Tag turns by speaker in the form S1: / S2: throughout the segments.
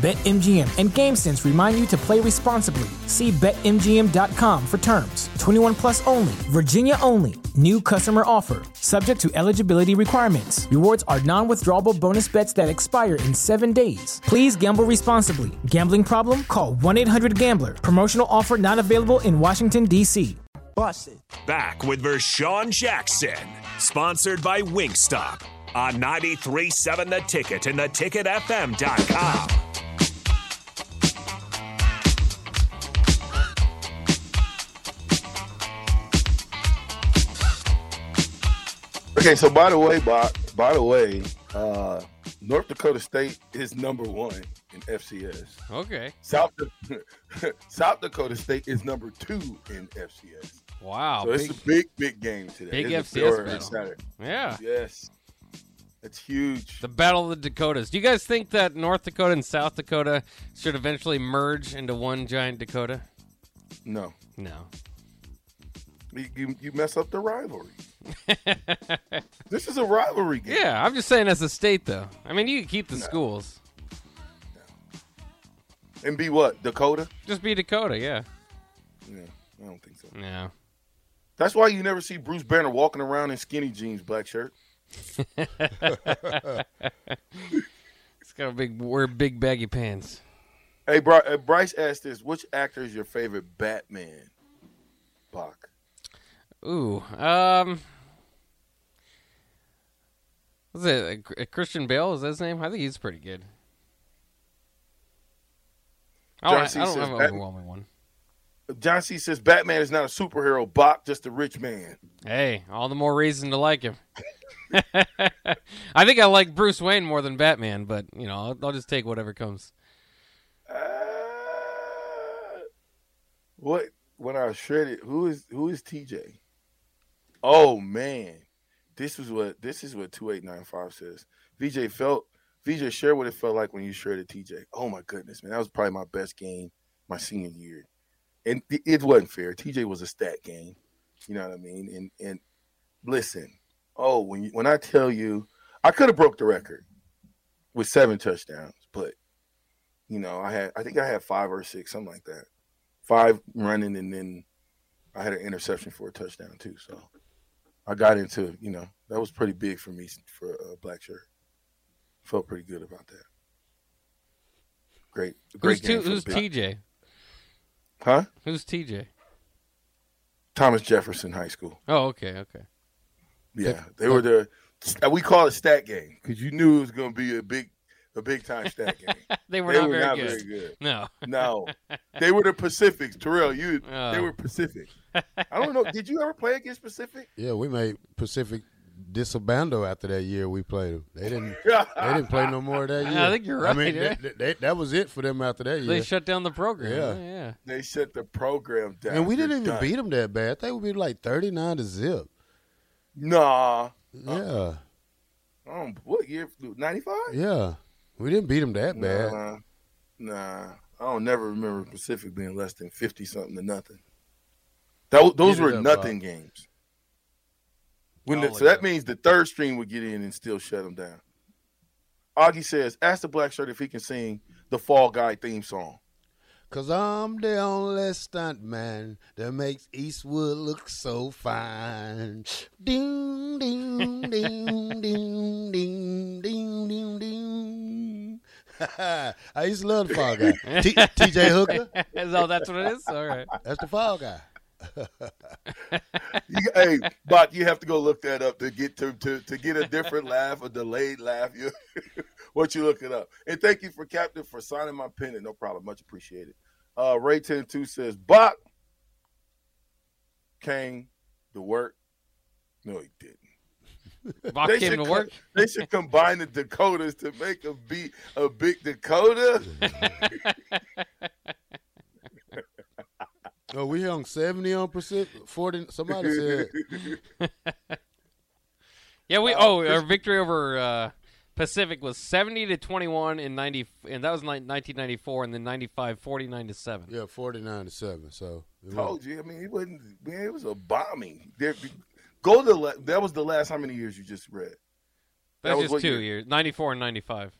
S1: BetMGM and GameSense remind you to play responsibly. See BetMGM.com for terms. 21 plus only, Virginia only. New customer offer, subject to eligibility requirements. Rewards are non withdrawable bonus bets that expire in seven days. Please gamble responsibly. Gambling problem? Call 1 800 Gambler. Promotional offer not available in Washington, D.C.
S2: Bust it.
S3: Back with Vershan Jackson, sponsored by Wingstop on 93.7 The Ticket and theticketfm.com.
S4: Okay, so by the way, by, by the way, uh, North Dakota State is number one in FCS.
S5: Okay.
S4: South South Dakota State is number two in FCS.
S5: Wow.
S4: So it's a big, big game today.
S5: big
S4: It's
S5: FCS battle.
S4: Saturday.
S5: Yeah.
S4: Yes, it's huge.
S5: The Battle of the Dakotas. Do you guys think that North Dakota and South Dakota should eventually merge into one giant Dakota?
S4: No,
S5: No.
S4: you, you, you mess up the rivalry. This is a rivalry game.
S5: Yeah, I'm just saying as a state, though. I mean, you can keep the schools.
S4: And be what Dakota?
S5: Just be Dakota, yeah.
S4: Yeah, I don't think so.
S5: Yeah.
S4: That's why you never see Bruce Banner walking around in skinny jeans, black shirt.
S5: It's got a big, wear big baggy pants.
S4: Hey, Bri- uh, Bryce asked this: Which actor is your favorite Batman? Bach.
S5: Ooh, um, was it uh, Christian Bale? Is that his name? I think he's pretty good. I don't, I
S4: C.
S5: don't
S4: says
S5: have an overwhelming one.
S4: John C says Batman is not a superhero, Bach, just a rich man.
S5: Hey, all the more reason to like him. I think I like Bruce Wayne more than Batman, but you know, I'll, I'll just take whatever comes.
S4: Uh, what? When I shredded, who is who is TJ? Oh man, this is what this is what two eight nine five says. VJ felt VJ share what it felt like when you shredded TJ. Oh my goodness, man, that was probably my best game my senior year, and it, it wasn't fair. TJ was a stat game, you know what I mean? And and listen, oh when you, when I tell you, I could have broke the record with seven touchdowns, but you know, I had I think I had five or six, something like that. Five running and then I had an interception for a touchdown too. So I got into, you know, that was pretty big for me for a black shirt. Felt pretty good about that. Great, great
S5: Who's,
S4: game
S5: t- who's TJ?
S4: Huh?
S5: Who's TJ?
S4: Thomas Jefferson High School.
S5: Oh, okay, okay.
S4: Yeah, they were the we call it stat game because you knew it was going to be a big, a big time stat game.
S5: They were
S4: they
S5: not,
S4: were
S5: very,
S4: not
S5: good.
S4: very good.
S5: No.
S4: No, they were the Pacifics. Terrell, you they
S5: Oh.
S4: were Pacific. I don't know. Did you ever play against Pacific?
S2: Yeah, we made Pacific disabando after that year we played them. They didn't. They didn't play no more that year.
S5: I think you're right.
S2: I mean,
S5: right,
S2: that, that, that was it for them after that year.
S5: They shut down the program.
S2: Yeah.
S5: Yeah, yeah.
S4: They shut the program down.
S2: and we didn't even
S4: done.
S2: beat them that bad. They would be like thirty nine to zip.
S4: Nah.
S2: Yeah,
S4: Um, what year? Ninety five?
S2: yeah. We didn't beat them that bad.
S4: Nah, nah. I don't never remember Pacific being less than fifty something to nothing. That, those
S2: Get
S4: were
S2: up,
S4: nothing
S2: Bob.
S4: games. When the, so that
S5: up.
S4: means the third string would get in and still shut them down. Augie says, "Ask the black shirt if he can sing the Fall Guy theme song."
S2: Cause I'm the only stunt man that makes Eastwood look so fine. Ding ding ding ding ding ding ding ding. I used to love the fall guy. T- TJ Hooker,
S5: oh, that's what it is. All right.
S2: that's the fall guy.
S4: You, hey, Bach, you have to go look that up to get to to, to get a different laugh, a delayed laugh. You, what you look it up. And thank you for Captain for signing my pen. No problem, much appreciated. Uh, Ray ten two says, Bach, came to work. No, he didn't.
S5: Bach
S4: They
S5: came
S4: should
S5: to
S4: co-
S5: work.
S4: They should combine the Dakotas to make a beat a big Dakota.
S2: Oh, we hung seventy on Pacific. Forty. Somebody said
S5: Yeah, we.
S4: Uh,
S5: oh, our victory over uh, Pacific was seventy to twenty-one in ninety, and that was nineteen ninety-four, and then 95, 49 to seven.
S2: yeah, forty nine to seven. So it
S4: Told you. I mean, it wasn't. Man, it was a bombing. There, go to the. la- That was the last. How many years you just read? that
S5: That's
S4: was
S5: just
S4: what
S5: two
S4: year?
S5: years, ninety-four and ninety-five.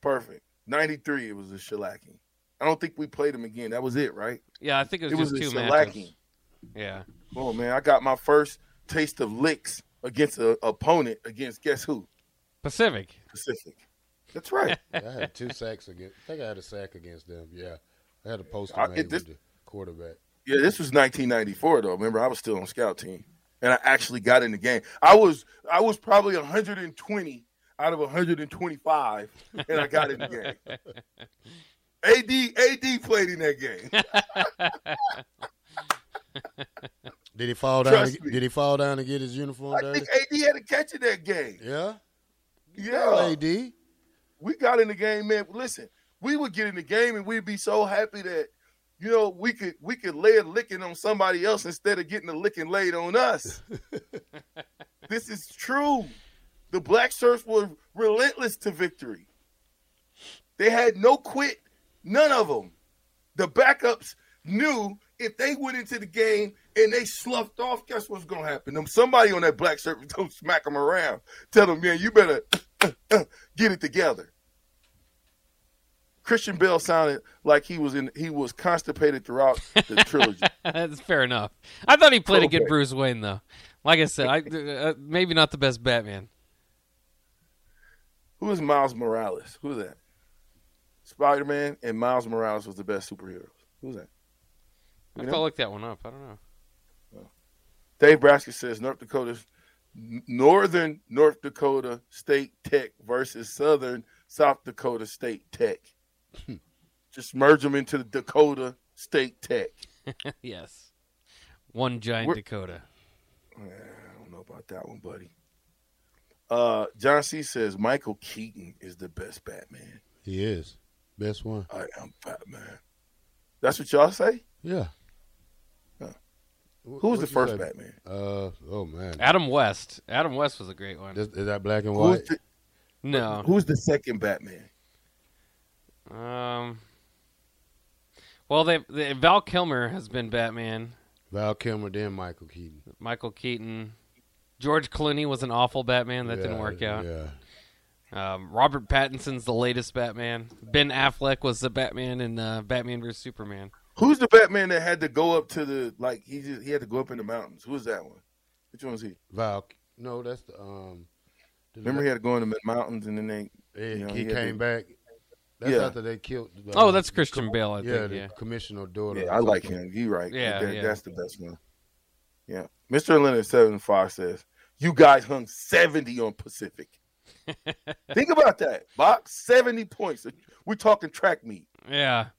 S4: Perfect. Ninety three. It was a shellacking. I don't think we played them again. That was it, right?
S5: Yeah, I think it was
S4: It was
S5: just
S4: a
S5: two matches.
S4: shellacking.
S5: Yeah,
S4: Oh man, I got my first taste of licks against an opponent against guess who?
S5: Pacific.
S4: Pacific. That's right.
S2: I had two sacks against. I think I had a sack against them. Yeah, I had a poster
S4: I-
S2: made
S4: this-
S2: with the quarterback.
S4: Yeah, this was 1994 though. Remember, I was still on scout team, and I actually got in the game. I was I was probably 120 out of 125, and I got in the game. AD AD played in that game.
S2: Did he fall down?
S4: Trust
S2: and-
S4: me.
S2: Did he fall down and get his uniform
S4: I
S2: dirty?
S4: think AD had a catch in that game.
S2: Yeah,
S4: Yeah,
S2: AD.
S4: we got in the game, man. Listen, we would get in the game, and we'd be so happy that you know we could we could lay a licking on somebody else instead of getting a licking laid on us. this is true. The black shirts were relentless to victory. They had no quit, none of them. The backups knew if they went into the game and they sloughed off, guess what's gonna happen? Them somebody on that black shirt gonna smack them around. Tell them, man, you better uh, uh, get it together. Christian Bale sounded like he was in he was constipated throughout the trilogy.
S5: That's fair enough. I thought he played a good Bruce Wayne though. Like I said, I uh, maybe not the best Batman.
S4: Who is Miles Morales? Who's that? Spider Man and Miles Morales was the best superheroes. Who's that?
S5: I
S4: You
S5: have to look that one up. I don't know.
S4: Dave Braskett says North Dakota's Northern North Dakota State Tech versus Southern South Dakota State Tech. Just merge them into the Dakota State Tech.
S5: yes, one giant
S4: We're-
S5: Dakota.
S4: I don't know about that one, buddy. Uh, John C says Michael Keaton is the best Batman.
S2: He is best one.
S4: I am Batman. That's what y'all say?
S2: Yeah.
S4: Huh. Who was
S2: what
S4: the first
S2: say?
S4: Batman?
S2: Uh oh man.
S5: Adam West. Adam West was a great one.
S2: Is, is that black and
S4: Who's
S2: white?
S4: the,
S5: No.
S4: who's the second Batman?
S5: Um. Well, they, they Val Kilmer has been Batman.
S2: Val Kilmer, then Michael Keaton.
S5: Michael Keaton. George Clooney was an awful Batman. That didn't work out.
S2: Yeah.
S5: Um, Robert Pattinson's the latest Batman. Ben Affleck was the Batman in uh, Batman vs Superman.
S4: Who's the Batman that had to go up to the like he just he had to go up in the mountains? Who's that one? Which one was he?
S2: Val. No, that's the um. the-
S4: Remember he had to go in the mountains and then they
S2: He,
S4: you know,
S2: he
S4: he
S2: came
S4: to-
S2: back. That's
S4: Yeah.
S2: after they killed. uh,
S5: Oh, that's Christian Bale. I
S2: yeah,
S5: think.
S2: the
S5: Yeah.
S2: commissioner daughter.
S4: Yeah, I like him. You right.
S5: Yeah,
S4: That-
S5: yeah.
S4: that's the best one. Yeah. Mr. Leonard seven five says, You guys hung seventy on Pacific. Think about that. Box seventy points. We're talking track meet.
S5: Yeah.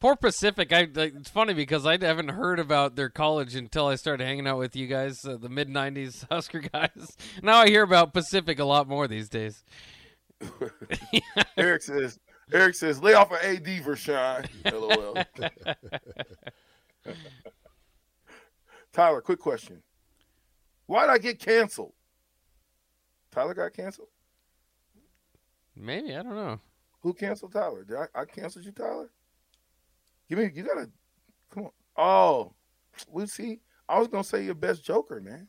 S5: Poor Pacific. I like, it's funny because I haven't heard about their college until I started hanging out with you guys, uh, the mid '90s Husker guys. Now I hear about Pacific a lot more these days.
S4: Eric says Eric says, lay off an AD Vershan. LOL. Tyler, quick question. Why'd I get canceled? Tyler got canceled?
S5: Maybe I don't know.
S4: Who canceled Tyler? Did I, I canceled you, Tyler? Give me you gotta come on. Oh, we see. I was gonna say your best joker, man.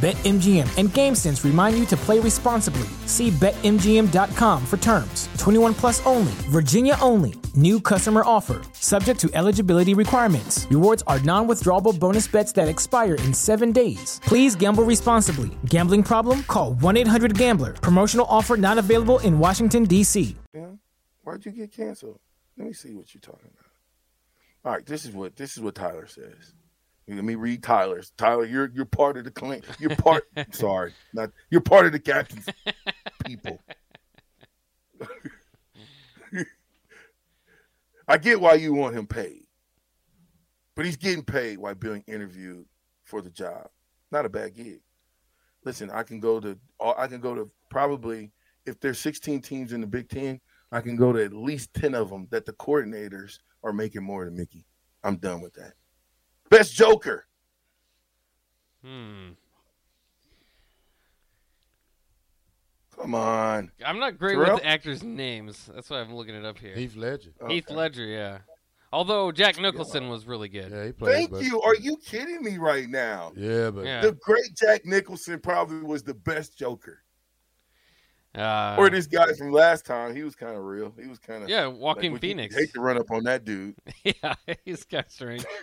S1: BetMGM and GameSense remind you to play responsibly. See BetMGM.com for terms. 21 plus only, Virginia only. New customer offer, subject to eligibility requirements. Rewards are non withdrawable bonus bets that expire in seven days. Please gamble responsibly. Gambling problem? Call 1 800 Gambler. Promotional offer not available in Washington, D.C.
S4: Why'd you get canceled? Let me see what you're talking about. All right, this is what this is what Tyler says. Let me read Tyler's. Tyler, you're you're part of the claim. You're part. sorry, not you're part of the captain's people. I get why you want him paid, but he's getting paid while being interviewed for the job. Not a bad gig. Listen, I can go to uh, I can go to probably if there's 16 teams in the Big Ten, I can go to at least 10 of them that the coordinators are making more than Mickey. I'm done with that. Best Joker.
S5: Hmm.
S4: Come on.
S5: I'm not great
S4: Terrell?
S5: with actors' names. That's why I'm looking it up here.
S2: Heath Ledger.
S5: Heath Ledger, yeah. Although Jack Nicholson was really good.
S2: Yeah, he played.
S4: Thank
S2: but-
S4: you. Are you kidding me right now?
S2: Yeah, but
S5: Yeah.
S4: The great Jack Nicholson probably was the best Joker.
S5: Uh,
S4: or this guy from last time, he was kind of real. He was kind of
S5: yeah, Walking
S4: like,
S5: Phoenix.
S4: Hate to run up on that dude.
S5: yeah, he's got strange.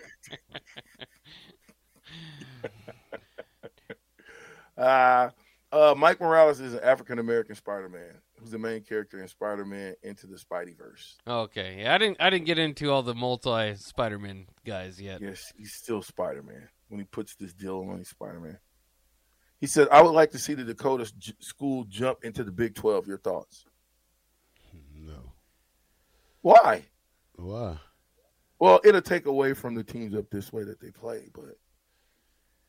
S4: Uh, uh, Mike Morales is an African American Spider Man who's the main character in Spider Man Into the Spideyverse.
S5: Okay, yeah, I didn't I didn't get into all the multi Spider-Man guys yet.
S4: Yes, he's still Spider Man when he puts this deal on. He's Spider Man. He said, "I would like to see the Dakota j- school jump into the Big Twelve. Your thoughts?
S2: no.
S4: Why?
S2: Why?
S4: Well, it'll take away from the teams up this way that they play, but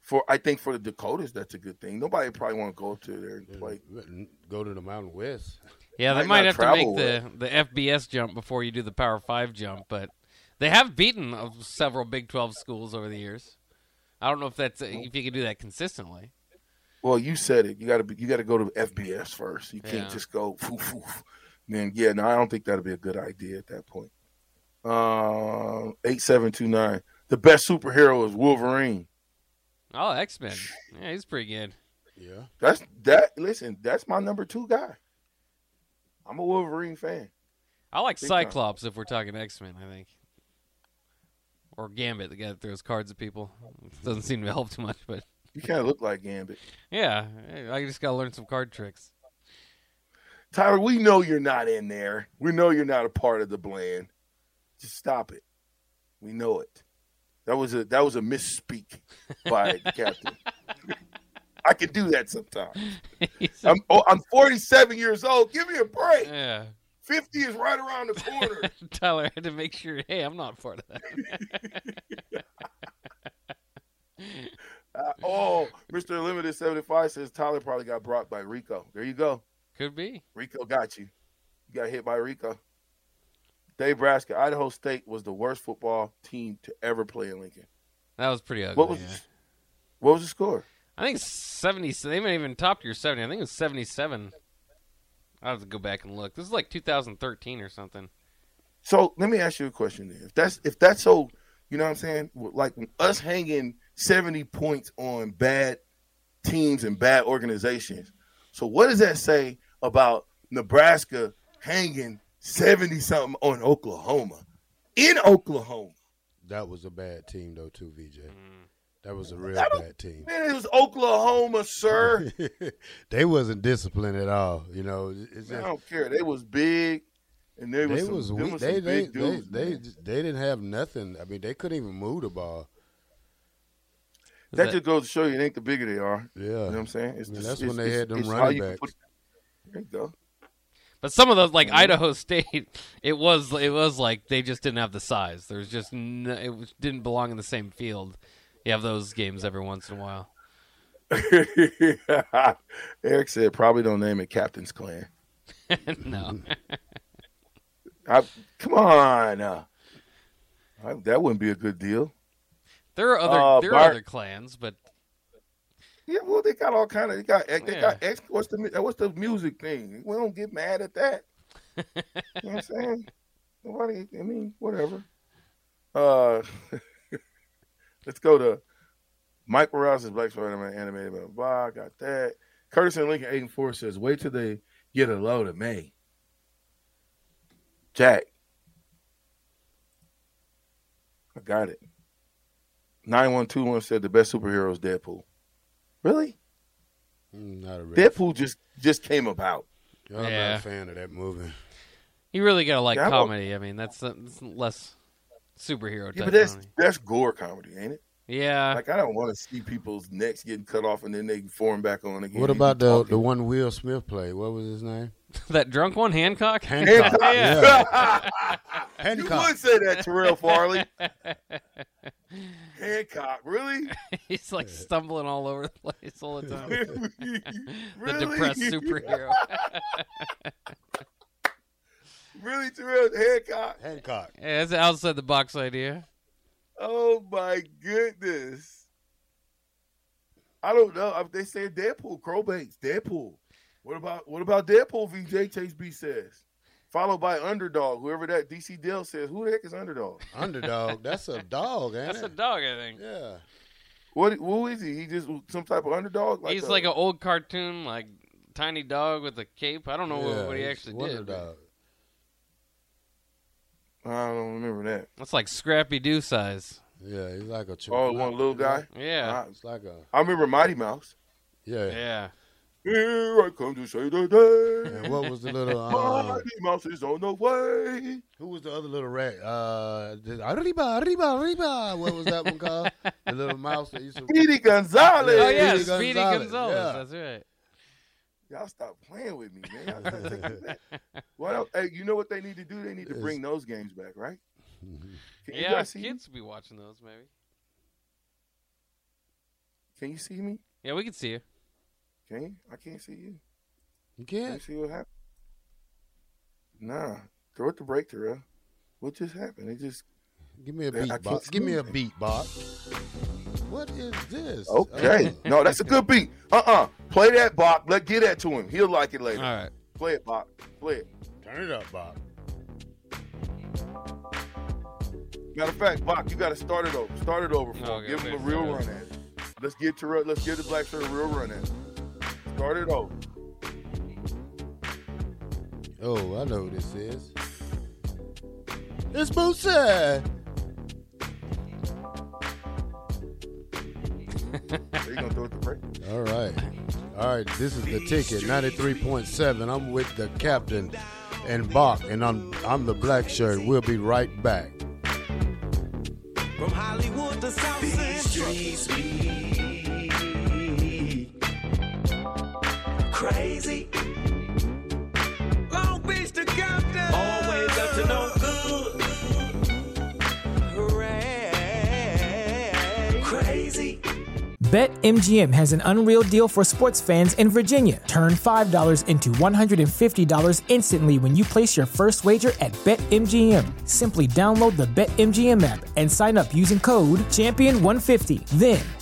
S4: for I think for the Dakotas, that's a good thing. Nobody probably want to go up to there and play.
S2: Go to the Mountain West.
S5: Yeah, they
S4: Might
S5: might have to
S4: travel
S5: make the the FBS jump before you do the Power Five jump, but they have beaten several Big Twelve schools over the years. I don't know if that's if you can do that consistently.
S4: Well, you said it. You got to be. you got to go to FBS first. You can't
S5: Yeah.
S4: just go foof, foof. Then yeah, no, I don't think that'd be a good idea at that point. Um, eight seven two nine. The best superhero is Wolverine.
S5: Oh, X Men. Yeah, he's pretty good.
S2: Yeah.
S4: That's that. Listen, that's my number two guy. I'm a Wolverine fan.
S5: I like
S4: Big time.
S5: Cyclops if we're talking X Men. I think, or Gambit, the guy that throws cards at people. Doesn't seem to help too much, but
S4: You kind of look like Gambit.
S5: yeah, I just gotta learn some card tricks.
S4: Tyler, we know you're not in there. We know you're not a part of the blend. Just stop it. We know it. That was a that was a misspeak by the captain. I can do that sometimes. I'm oh, I'm 47 years old. Give me a break.
S5: yeah,
S4: 50 is right around the corner.
S5: Tyler had to make sure. Hey, I'm not part of that.
S4: Uh, oh, Mr. Limited 75 says Tyler probably got brought by Rico. There you go.
S5: Could be.
S4: Rico got you. You got hit by Rico. Dave Braska, Idaho State was the worst football team to ever play in Lincoln.
S5: That was pretty ugly.
S4: What was
S5: yeah.
S4: what was the score?
S5: I think seventy. They might even topped your seventy. I think it was seventy-seven. I have to go back and look. This is like 2013 or something.
S4: So let me ask you a question then. If that's if that's so, you know what I'm saying? Like us hanging 70 points on bad teams and bad organizations. So what does that say about Nebraska hanging 70 something on Oklahoma? In Oklahoma.
S2: That was a bad team though, too, VJ.
S5: Mm.
S2: That was a real
S4: That
S2: bad team.
S4: Man, it was Oklahoma, sir.
S2: they wasn't disciplined at all. You know, it's
S4: Man, I don't care. They was big and they,
S2: they
S4: was, some,
S2: was weak.
S4: was
S2: They they
S4: big
S2: they, they they didn't have nothing. I mean, they couldn't even move the ball.
S5: Is
S4: that,
S5: that-
S4: just goes to show you it ain't the bigger they are.
S2: Yeah,
S4: You know what I'm saying? It's
S2: I mean,
S4: just-
S2: that's
S4: it's-
S2: when they
S4: it's-
S2: had them
S4: it's
S2: running backs.
S4: put- There you go.
S5: But some of those, like Idaho State, it was it was like they just didn't have the size. There's just no, it was, didn't belong in the same field. You have those games every once in a while.
S4: Eric said probably don't name it Captain's Clan.
S5: no,
S4: I, come on, uh, I- that wouldn't be a good deal.
S5: There are other
S4: Uh,
S5: there
S4: Bart-
S5: are other clans, but
S4: Yeah, well, they got all kind of they got they
S5: Yeah.
S4: got X. What's the what's the music thing? We don't get mad at that. you know what I'm saying? Nobody. I mean, whatever. Uh, let's go to Mike Morales Black Spider-Man animated by blah. Got that. Curtis and Lincoln eight and four says, "Wait till they get a load of me." Jack, I got it. Nine one two one said the best superhero is Deadpool. Really?
S2: Mm, Not a real.
S4: Deadpool just just came about.
S2: I'm not a fan of that movie.
S5: You really gotta like
S4: Yeah,
S5: comedy. I mean, that's, that's less superhero
S4: Yeah, but that's
S5: comedy.
S4: that's gore comedy, ain't it?
S5: Yeah,
S4: Like I don't want to see people's necks getting cut off and then they form back on again.
S2: What about the
S4: talking.
S2: the one Will Smith played? What was his name?
S5: that drunk one, Hancock.
S2: Hancock.
S5: Yeah.
S4: you
S2: Hancock.
S4: would say that, Terrell Farley. Hancock, really?
S5: He's like stumbling all over the place all the time.
S4: really?
S5: The depressed superhero.
S4: really, Terrell Hancock?
S2: Hancock.
S5: yeah, that's an outside the box idea.
S4: Oh my goodness! I don't know. I- They say Deadpool, Crowbaits, Deadpool. What about what about Deadpool? VJ Chase B says, followed by Underdog. Whoever that DC Dell says, who the heck is Underdog?
S2: Underdog. That's a dog, ain't
S5: That's a dog, I think.
S2: yeah.
S4: What? Who is he? He just some type of underdog?
S5: He's
S4: a-
S5: like an old cartoon, like tiny dog with a cape. I don't know
S2: yeah,
S5: what, what he actually did. but
S2: Dog.
S4: I don't remember that.
S5: That's like Scrappy Doo size.
S2: Yeah, he's like a. ch-
S4: Oh, one little guy.
S5: Yeah,
S4: I,
S2: It's like a.
S4: I remember Mighty Mouse.
S2: Yeah.
S5: yeah.
S4: Here I come to say the day.
S2: And what was the little? Um,
S4: Mighty Mouse is on the way.
S2: who was the other little rat? Uh, the- arriba, arriba, arriba. What was that one called? the little mouse that used to.
S4: Speedy Gonzales.
S5: Oh yeah,
S2: Speedy
S5: Speedy
S2: Gonzales,
S5: Gonzales.
S2: yeah.
S5: That's right.
S4: Y'all stop playing with me, man. Y'all gotta take it back. Well, hey, you know what they need to do? They need to
S2: Yes.
S4: bring those games back, right? Can you
S5: Yeah,
S4: guys see me?
S5: kids would be watching those maybe.
S4: Can you see me?
S5: Yeah, we can see you.
S4: Can you? I can't see you.
S2: You
S4: Can
S2: can't.
S4: you see what happened? Nah. Throw it to break, Terrell. What just happened? It just
S2: Give me a beat
S4: can't
S2: box. Give me a beat box. What is this?
S4: okay. Uh, no, that's a good beat. Uh-uh. Play that, Bach. Let get that to him. He'll like it later.
S5: All right.
S4: Play it, Bach. Play it.
S2: Turn it up, Bob.
S4: Matter of fact, Bach, you got to start it over. Start it over for him.
S5: Okay,
S4: Give him a real run at it. Let's get Terrell. Let's give the black shirt a real run at it. Start it over.
S2: Oh, I know who this is. It's Boosie.
S4: Are gonna throw it to break?
S2: All right. All right, this is the ticket, 93.7. I'm with the captain and Bach, and I'm I'm the black shirt. We'll be right back.
S6: Crazy. Long Beach to Compton. Always up to no good. Hooray. Crazy.
S1: BetMGM has an unreal deal for sports fans in Virginia. Turn $5 into $150 instantly when you place your first wager at BetMGM. Simply download the BetMGM app and sign up using code Champion150. Then,